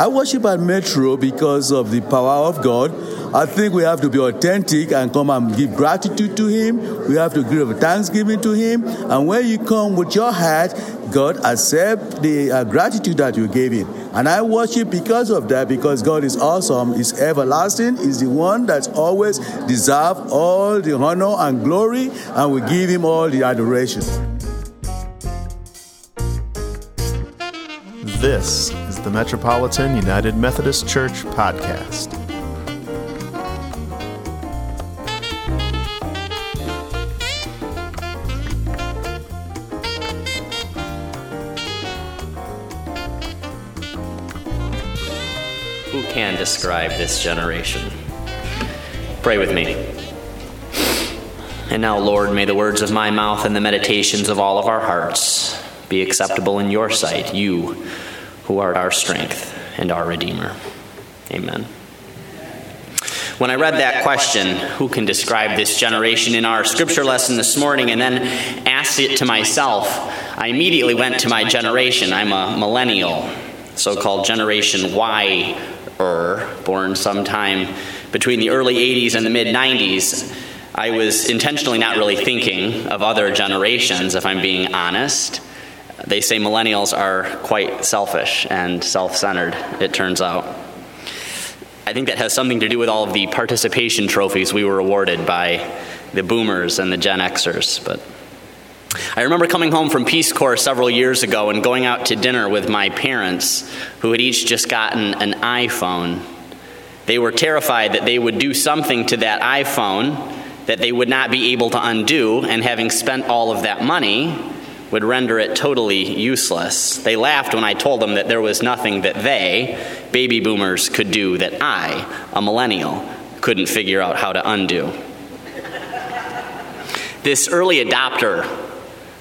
I worship at Metro because of the power of God. I think we have to be authentic and come and give gratitude to Him. We have to give thanksgiving to Him. And when you come with your heart, God accept the uh, gratitude that you gave Him. And I worship because of that, because God is awesome, is everlasting, is the one that's always deserve all the honor and glory, and we give Him all the adoration. This is the Metropolitan United Methodist Church podcast. Who can describe this generation? Pray with me. And now, Lord, may the words of my mouth and the meditations of all of our hearts be acceptable in your sight, you who art our strength and our Redeemer. Amen. When I read that question, who can describe this generation in our scripture lesson this morning, and then asked it to myself, I immediately went to my generation. I'm a millennial, so called Generation Y, er, born sometime between the early 80s and the mid 90s. I was intentionally not really thinking of other generations, if I'm being honest. They say millennials are quite selfish and self centered, it turns out. I think that has something to do with all of the participation trophies we were awarded by the boomers and the Gen Xers. But I remember coming home from Peace Corps several years ago and going out to dinner with my parents, who had each just gotten an iPhone. They were terrified that they would do something to that iPhone that they would not be able to undo, and having spent all of that money, would render it totally useless. They laughed when I told them that there was nothing that they, baby boomers, could do that I, a millennial, couldn't figure out how to undo. This early adopter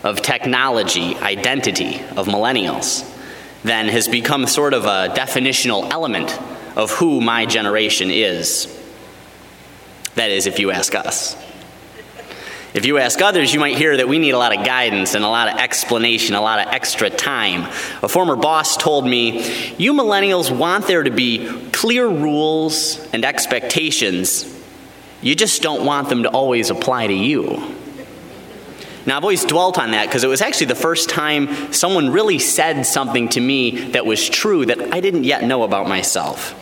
of technology identity of millennials then has become sort of a definitional element of who my generation is. That is, if you ask us. If you ask others, you might hear that we need a lot of guidance and a lot of explanation, a lot of extra time. A former boss told me, You millennials want there to be clear rules and expectations. You just don't want them to always apply to you. Now, I've always dwelt on that because it was actually the first time someone really said something to me that was true that I didn't yet know about myself.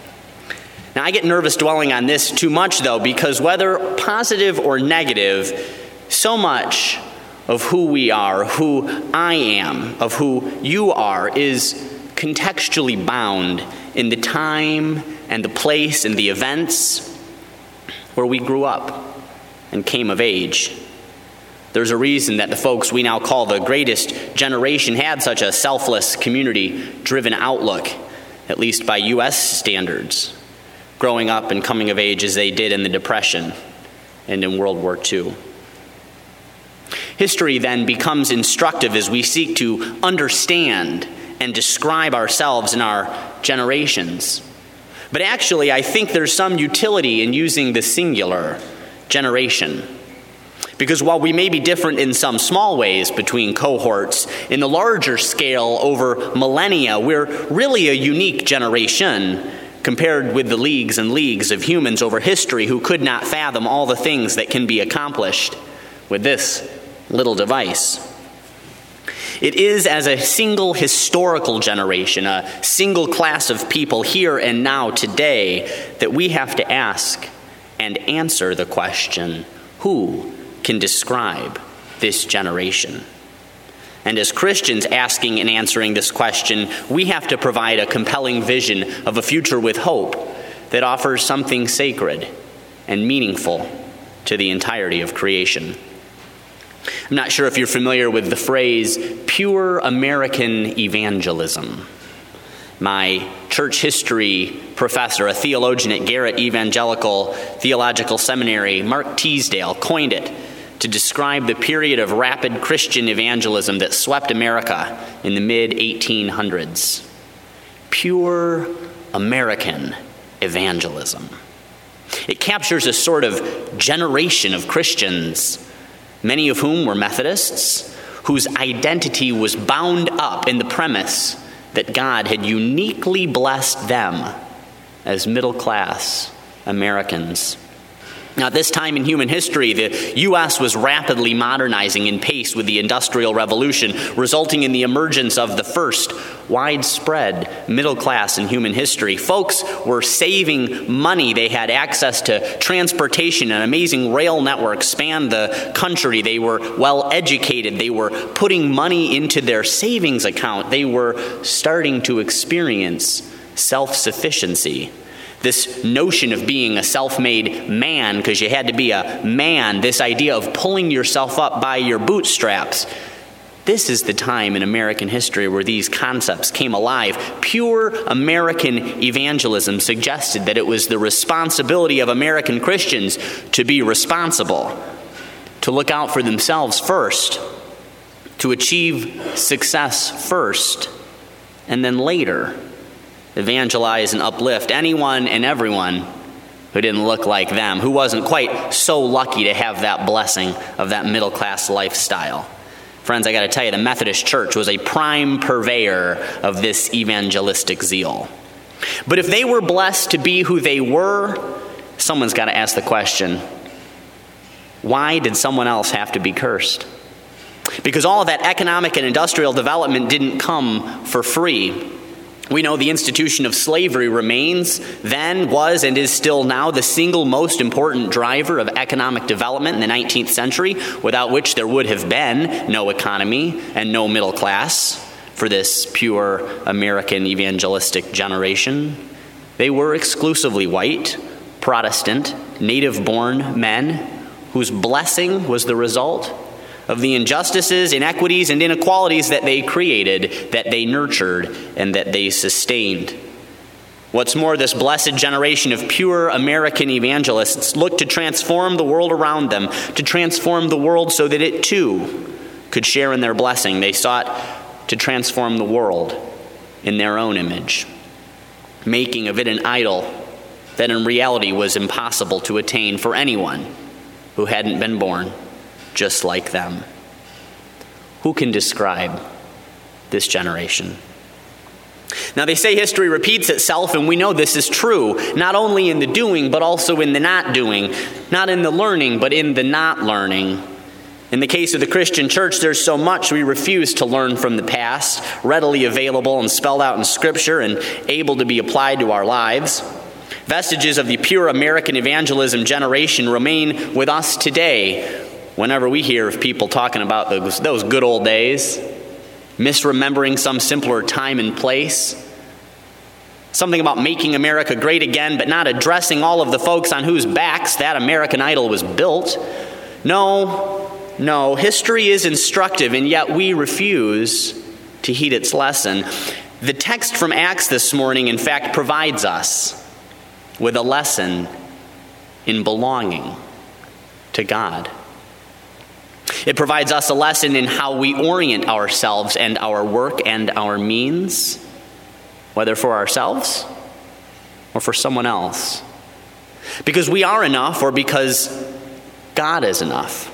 Now, I get nervous dwelling on this too much, though, because whether positive or negative, so much of who we are, who I am, of who you are, is contextually bound in the time and the place and the events where we grew up and came of age. There's a reason that the folks we now call the greatest generation had such a selfless, community driven outlook, at least by U.S. standards, growing up and coming of age as they did in the Depression and in World War II. History then becomes instructive as we seek to understand and describe ourselves and our generations. But actually, I think there's some utility in using the singular generation. Because while we may be different in some small ways between cohorts, in the larger scale over millennia, we're really a unique generation compared with the leagues and leagues of humans over history who could not fathom all the things that can be accomplished with this little device. It is as a single historical generation, a single class of people here and now today, that we have to ask and answer the question who can describe this generation? And as Christians asking and answering this question, we have to provide a compelling vision of a future with hope that offers something sacred and meaningful to the entirety of creation. I'm not sure if you're familiar with the phrase pure American evangelism. My church history professor, a theologian at Garrett Evangelical Theological Seminary, Mark Teasdale, coined it to describe the period of rapid Christian evangelism that swept America in the mid 1800s. Pure American evangelism. It captures a sort of generation of Christians many of whom were Methodists, whose identity was bound up in the premise that God had uniquely blessed them as middle class Americans. Now, at this time in human history, the U.S. was rapidly modernizing in pace with the Industrial Revolution, resulting in the emergence of the first widespread middle class in human history. Folks were saving money. They had access to transportation. An amazing rail network spanned the country. They were well educated. They were putting money into their savings account. They were starting to experience self sufficiency this notion of being a self made man, because you had to be a man, this idea of pulling yourself up by your bootstraps. This is the time in American history where these concepts came alive. Pure American evangelism suggested that it was the responsibility of American Christians to be responsible, to look out for themselves first, to achieve success first, and then later evangelize and uplift anyone and everyone who didn't look like them, who wasn't quite so lucky to have that blessing of that middle class lifestyle. Friends, I got to tell you, the Methodist Church was a prime purveyor of this evangelistic zeal. But if they were blessed to be who they were, someone's got to ask the question why did someone else have to be cursed? Because all of that economic and industrial development didn't come for free. We know the institution of slavery remains, then, was, and is still now the single most important driver of economic development in the 19th century, without which there would have been no economy and no middle class for this pure American evangelistic generation. They were exclusively white, Protestant, native born men whose blessing was the result of the injustices, inequities, and inequalities that they created, that they nurtured, and that they sustained. What's more, this blessed generation of pure American evangelists looked to transform the world around them, to transform the world so that it too could share in their blessing. They sought to transform the world in their own image, making of it an idol that in reality was impossible to attain for anyone who hadn't been born just like them. Who can describe this generation? Now, they say history repeats itself, and we know this is true, not only in the doing, but also in the not doing, not in the learning, but in the not learning. In the case of the Christian church, there's so much we refuse to learn from the past, readily available and spelled out in Scripture and able to be applied to our lives. Vestiges of the pure American evangelism generation remain with us today, whenever we hear of people talking about those, those good old days, misremembering some simpler time and place, something about making America great again, but not addressing all of the folks on whose backs that American idol was built. No, no, history is instructive, and yet we refuse to heed its lesson. The text from Acts this morning, in fact, provides us with a lesson in belonging to God. It provides us a lesson in how we orient ourselves and our work and our means, whether for ourselves or for someone else. Because we are enough or because God is enough.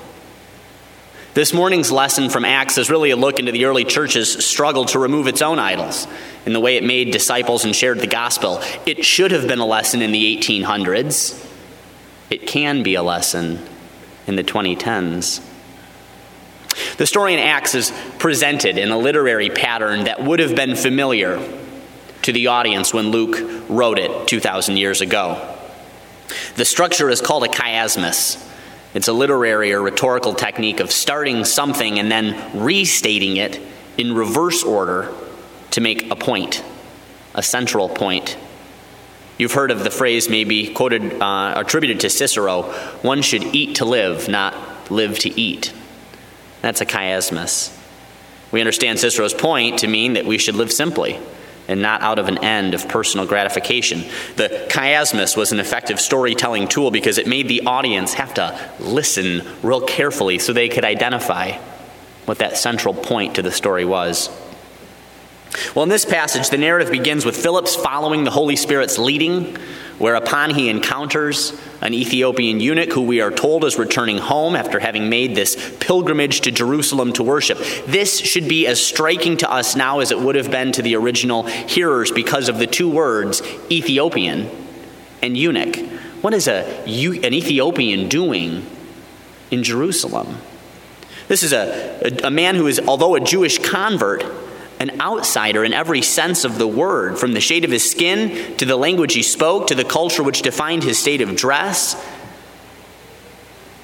This morning's lesson from Acts is really a look into the early church's struggle to remove its own idols in the way it made disciples and shared the gospel. It should have been a lesson in the 1800s. It can be a lesson in the 2010s. The story in Acts is presented in a literary pattern that would have been familiar to the audience when Luke wrote it 2,000 years ago. The structure is called a chiasmus. It's a literary or rhetorical technique of starting something and then restating it in reverse order to make a point, a central point. You've heard of the phrase, maybe quoted, uh, attributed to Cicero one should eat to live, not live to eat. That's a chiasmus. We understand Cicero's point to mean that we should live simply and not out of an end of personal gratification. The chiasmus was an effective storytelling tool because it made the audience have to listen real carefully so they could identify what that central point to the story was. Well, in this passage, the narrative begins with Philip's following the Holy Spirit's leading whereupon he encounters an Ethiopian eunuch who we are told is returning home after having made this pilgrimage to Jerusalem to worship. This should be as striking to us now as it would have been to the original hearers because of the two words Ethiopian and eunuch. What is a, an Ethiopian doing in Jerusalem? This is a, a, a man who is, although a Jewish convert, an outsider in every sense of the word, from the shade of his skin to the language he spoke to the culture which defined his state of dress.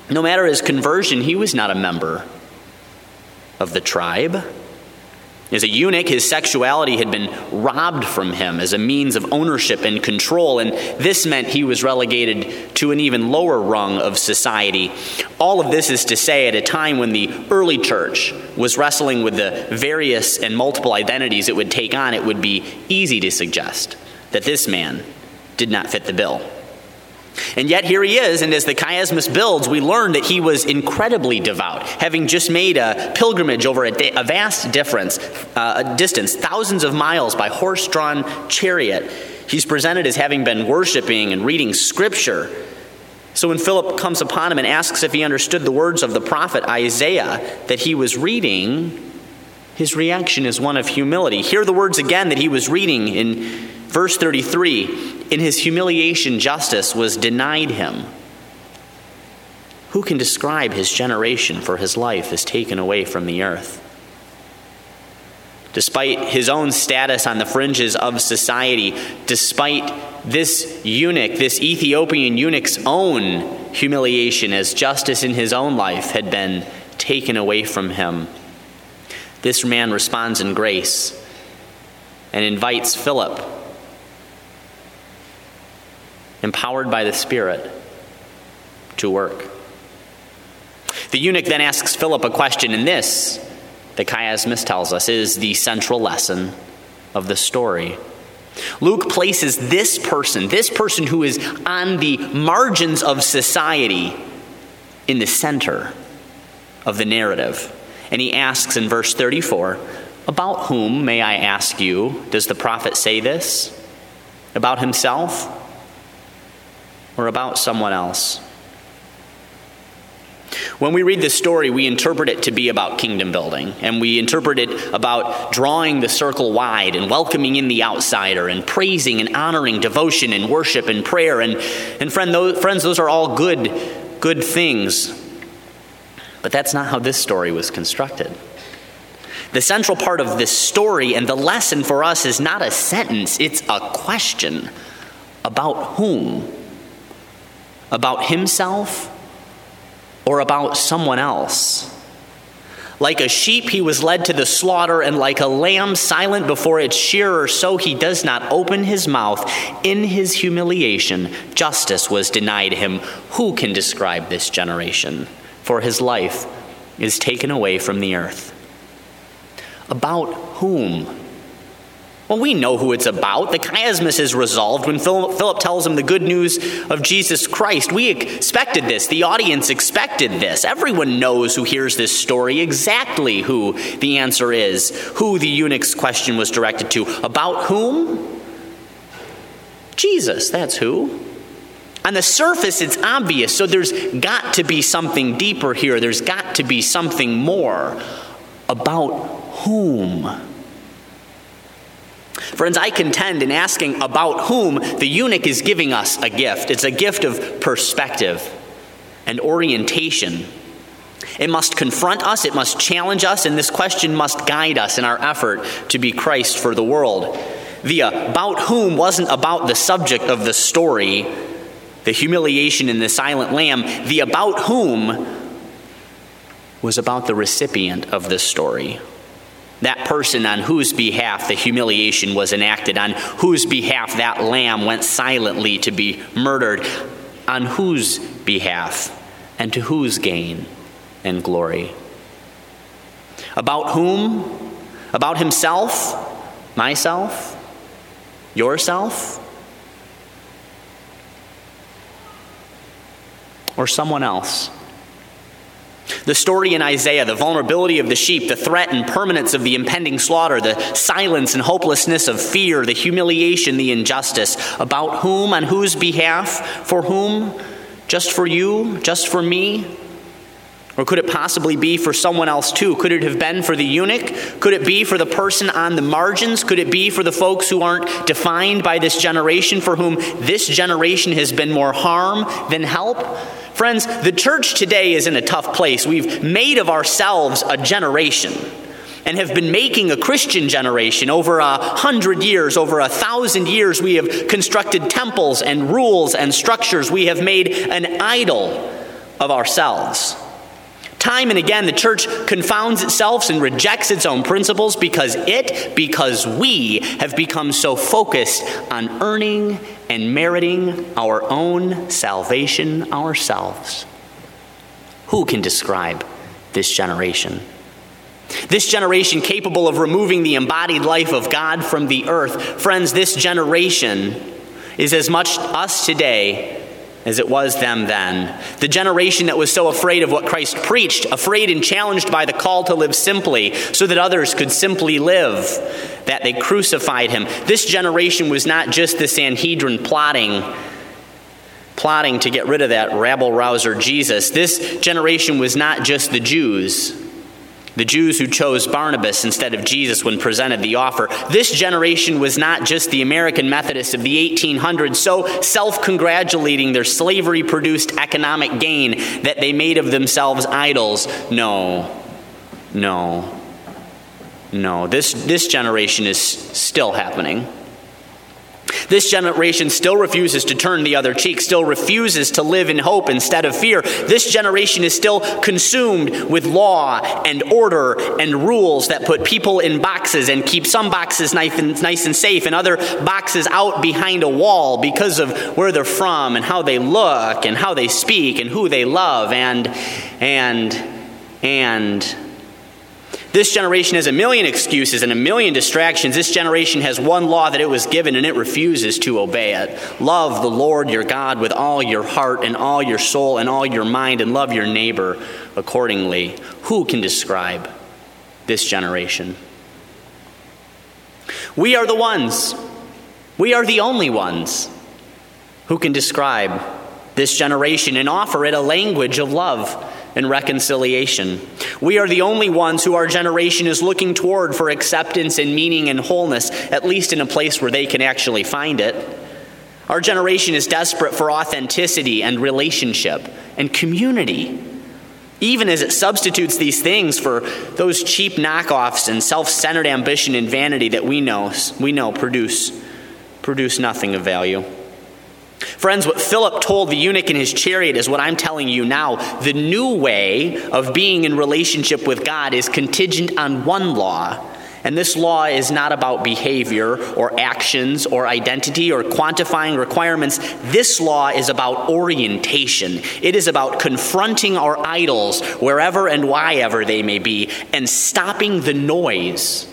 No matter his conversion, he was not a member of the tribe. As a eunuch, his sexuality had been robbed from him as a means of ownership and control, and this meant he was relegated to an even lower rung of society. All of this is to say, at a time when the early church was wrestling with the various and multiple identities it would take on, it would be easy to suggest that this man did not fit the bill. And yet here he is, and as the chiasmus builds, we learn that he was incredibly devout, having just made a pilgrimage over a, a vast difference, uh, a distance, thousands of miles by horse-drawn chariot. He's presented as having been worshiping and reading scripture. So when Philip comes upon him and asks if he understood the words of the prophet Isaiah that he was reading, his reaction is one of humility. Hear the words again that he was reading in verse 33 in his humiliation, justice was denied him. Who can describe his generation, for his life is taken away from the earth? Despite his own status on the fringes of society, despite this eunuch, this Ethiopian eunuch's own humiliation as justice in his own life had been taken away from him, this man responds in grace and invites Philip empowered by the Spirit, to work. The eunuch then asks Philip a question, and this, the chiasmus tells us, is the central lesson of the story. Luke places this person, this person who is on the margins of society, in the center of the narrative. And he asks in verse 34 About whom, may I ask you, does the prophet say this? About himself? Or about someone else. When we read this story, we interpret it to be about kingdom building, and we interpret it about drawing the circle wide and welcoming in the outsider and praising and honoring devotion and worship and prayer. And, and friend, those, friends, those are all good, good things. But that's not how this story was constructed. The central part of this story and the lesson for us is not a sentence, it's a question about whom about himself or about someone else. Like a sheep, he was led to the slaughter, and like a lamb silent before its shearer, so he does not open his mouth. In his humiliation, justice was denied him. Who can describe this generation? For his life is taken away from the earth. About whom well, we know who it's about. The chiasmus is resolved when Philip tells him the good news of Jesus Christ. We expected this. The audience expected this. Everyone knows who hears this story exactly who the answer is, who the eunuch's question was directed to. About whom? Jesus, that's who. On the surface, it's obvious, so there's got to be something deeper here. There's got to be something more. About whom? Friends, I contend in asking about whom the eunuch is giving us a gift. It's a gift of perspective and orientation. It must confront us, it must challenge us, and this question must guide us in our effort to be Christ for the world. The about whom wasn't about the subject of the story, the humiliation in the silent lamb. The about whom was about the recipient of this story that person on whose behalf the humiliation was enacted, on whose behalf that lamb went silently to be murdered, on whose behalf and to whose gain and glory. About whom? About himself? Myself? Yourself? Or someone else? The story in Isaiah, the vulnerability of the sheep, the threat and permanence of the impending slaughter, the silence and hopelessness of fear, the humiliation, the injustice. About whom, on whose behalf, for whom? Just for you? Just for me? Or could it possibly be for someone else too? Could it have been for the eunuch? Could it be for the person on the margins? Could it be for the folks who aren't defined by this generation, for whom this generation has been more harm than help? Friends, the church today is in a tough place. We've made of ourselves a generation and have been making a Christian generation over a hundred years, over a thousand years. We have constructed temples and rules and structures. We have made an idol of ourselves. Time and again, the church confounds itself and rejects its own principles because it, because we have become so focused on earning and meriting our own salvation ourselves. Who can describe this generation? This generation capable of removing the embodied life of God from the earth. Friends, this generation is as much us today as it was them then. The generation that was so afraid of what Christ preached, afraid and challenged by the call to live simply so that others could simply live, that they crucified him. This generation was not just the Sanhedrin plotting plotting to get rid of that rabble rouser Jesus. This generation was not just the Jews the Jews who chose Barnabas instead of Jesus when presented the offer. This generation was not just the American Methodists of the 1800s, so self congratulating their slavery produced economic gain that they made of themselves idols. No, no, no. This, this generation is still happening. This generation still refuses to turn the other cheek, still refuses to live in hope instead of fear. This generation is still consumed with law and order and rules that put people in boxes and keep some boxes nice and, nice and safe and other boxes out behind a wall because of where they're from and how they look and how they speak and who they love and, and, and, this generation has a million excuses and a million distractions. This generation has one law that it was given and it refuses to obey it. Love the Lord your God with all your heart and all your soul and all your mind, and love your neighbor accordingly. Who can describe this generation? We are the ones, we are the only ones who can describe this generation and offer it a language of love and reconciliation. We are the only ones who our generation is looking toward for acceptance and meaning and wholeness, at least in a place where they can actually find it. Our generation is desperate for authenticity and relationship and community, even as it substitutes these things for those cheap knockoffs and self-centered ambition and vanity that we know we know produce produce nothing of value. Friends, what Philip told the eunuch in his chariot is what I'm telling you now. The new way of being in relationship with God is contingent on one law. And this law is not about behavior or actions or identity or quantifying requirements. This law is about orientation. It is about confronting our idols wherever and whyever they may be and stopping the noise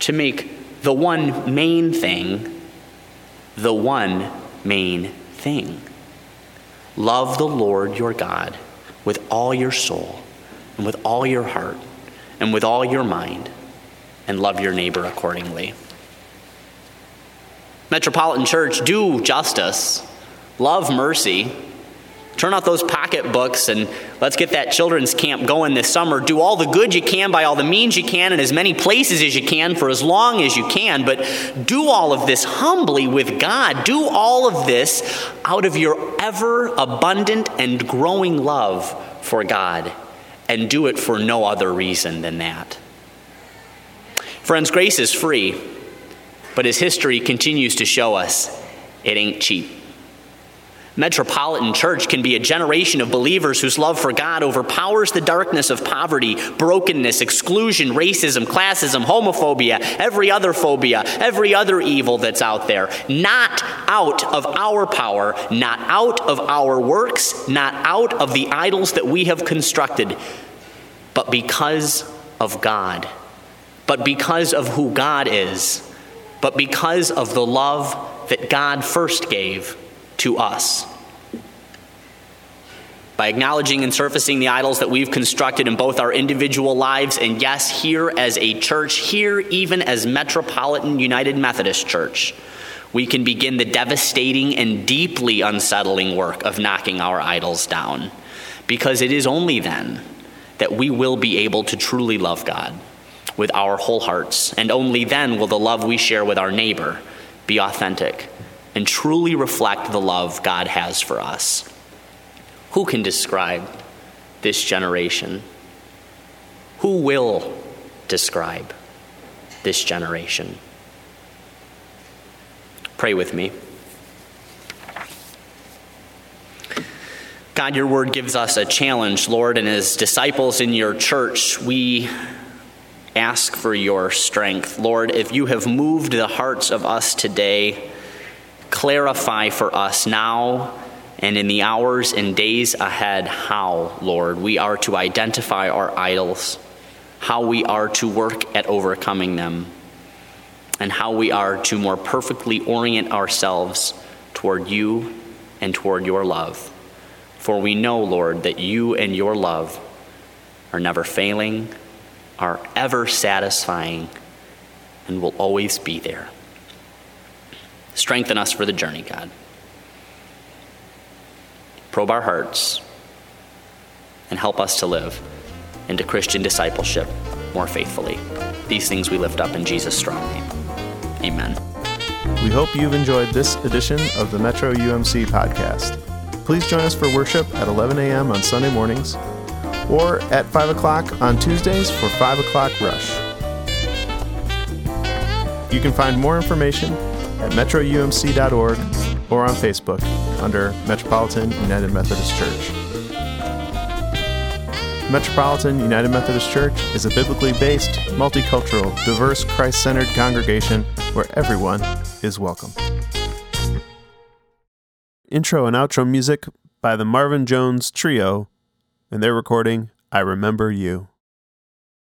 to make the one main thing the one main thing. Love the Lord your God with all your soul and with all your heart and with all your mind, and love your neighbor accordingly. Metropolitan Church, do justice, love mercy, Turn out those pocketbooks and let's get that children's camp going this summer. Do all the good you can by all the means you can in as many places as you can for as long as you can, but do all of this humbly with God. Do all of this out of your ever abundant and growing love for God, and do it for no other reason than that. Friends, grace is free, but as history continues to show us, it ain't cheap. Metropolitan Church can be a generation of believers whose love for God overpowers the darkness of poverty, brokenness, exclusion, racism, classism, homophobia, every other phobia, every other evil that's out there. Not out of our power, not out of our works, not out of the idols that we have constructed, but because of God. But because of who God is. But because of the love that God first gave to us. by acknowledging and surfacing the idols that we've constructed in both our individual lives and, yes, here as a church, here even as Metropolitan United Methodist Church, we can begin the devastating and deeply unsettling work of knocking our idols down. Because it is only then that we will be able to truly love God with our whole hearts, and only then will the love we share with our neighbor be authentic and truly reflect the love God has for us. Who can describe this generation? Who will describe this generation? Pray with me. God, your word gives us a challenge, Lord, and as disciples in your church, we ask for your strength. Lord, if you have moved the hearts of us today, clarify for us now and in the hours and days ahead how, Lord, we are to identify our idols, how we are to work at overcoming them, and how we are to more perfectly orient ourselves toward you and toward your love. For we know, Lord, that you and your love are never failing, are ever satisfying, and will always be there. Strengthen us for the journey, God probe our hearts, and help us to live into Christian discipleship more faithfully. These things we lift up in Jesus' strong name. Amen. We hope you've enjoyed this edition of the Metro UMC podcast. Please join us for worship at 11 a.m. on Sunday mornings or at 5 o'clock on Tuesdays for 5 o'clock rush. You can find more information at metroumc.org or on Facebook under Metropolitan United Methodist Church. Metropolitan United Methodist Church is a biblically based, multicultural, diverse, Christ centered congregation where everyone is welcome. Intro and outro music by the Marvin Jones Trio, and their recording, I Remember You.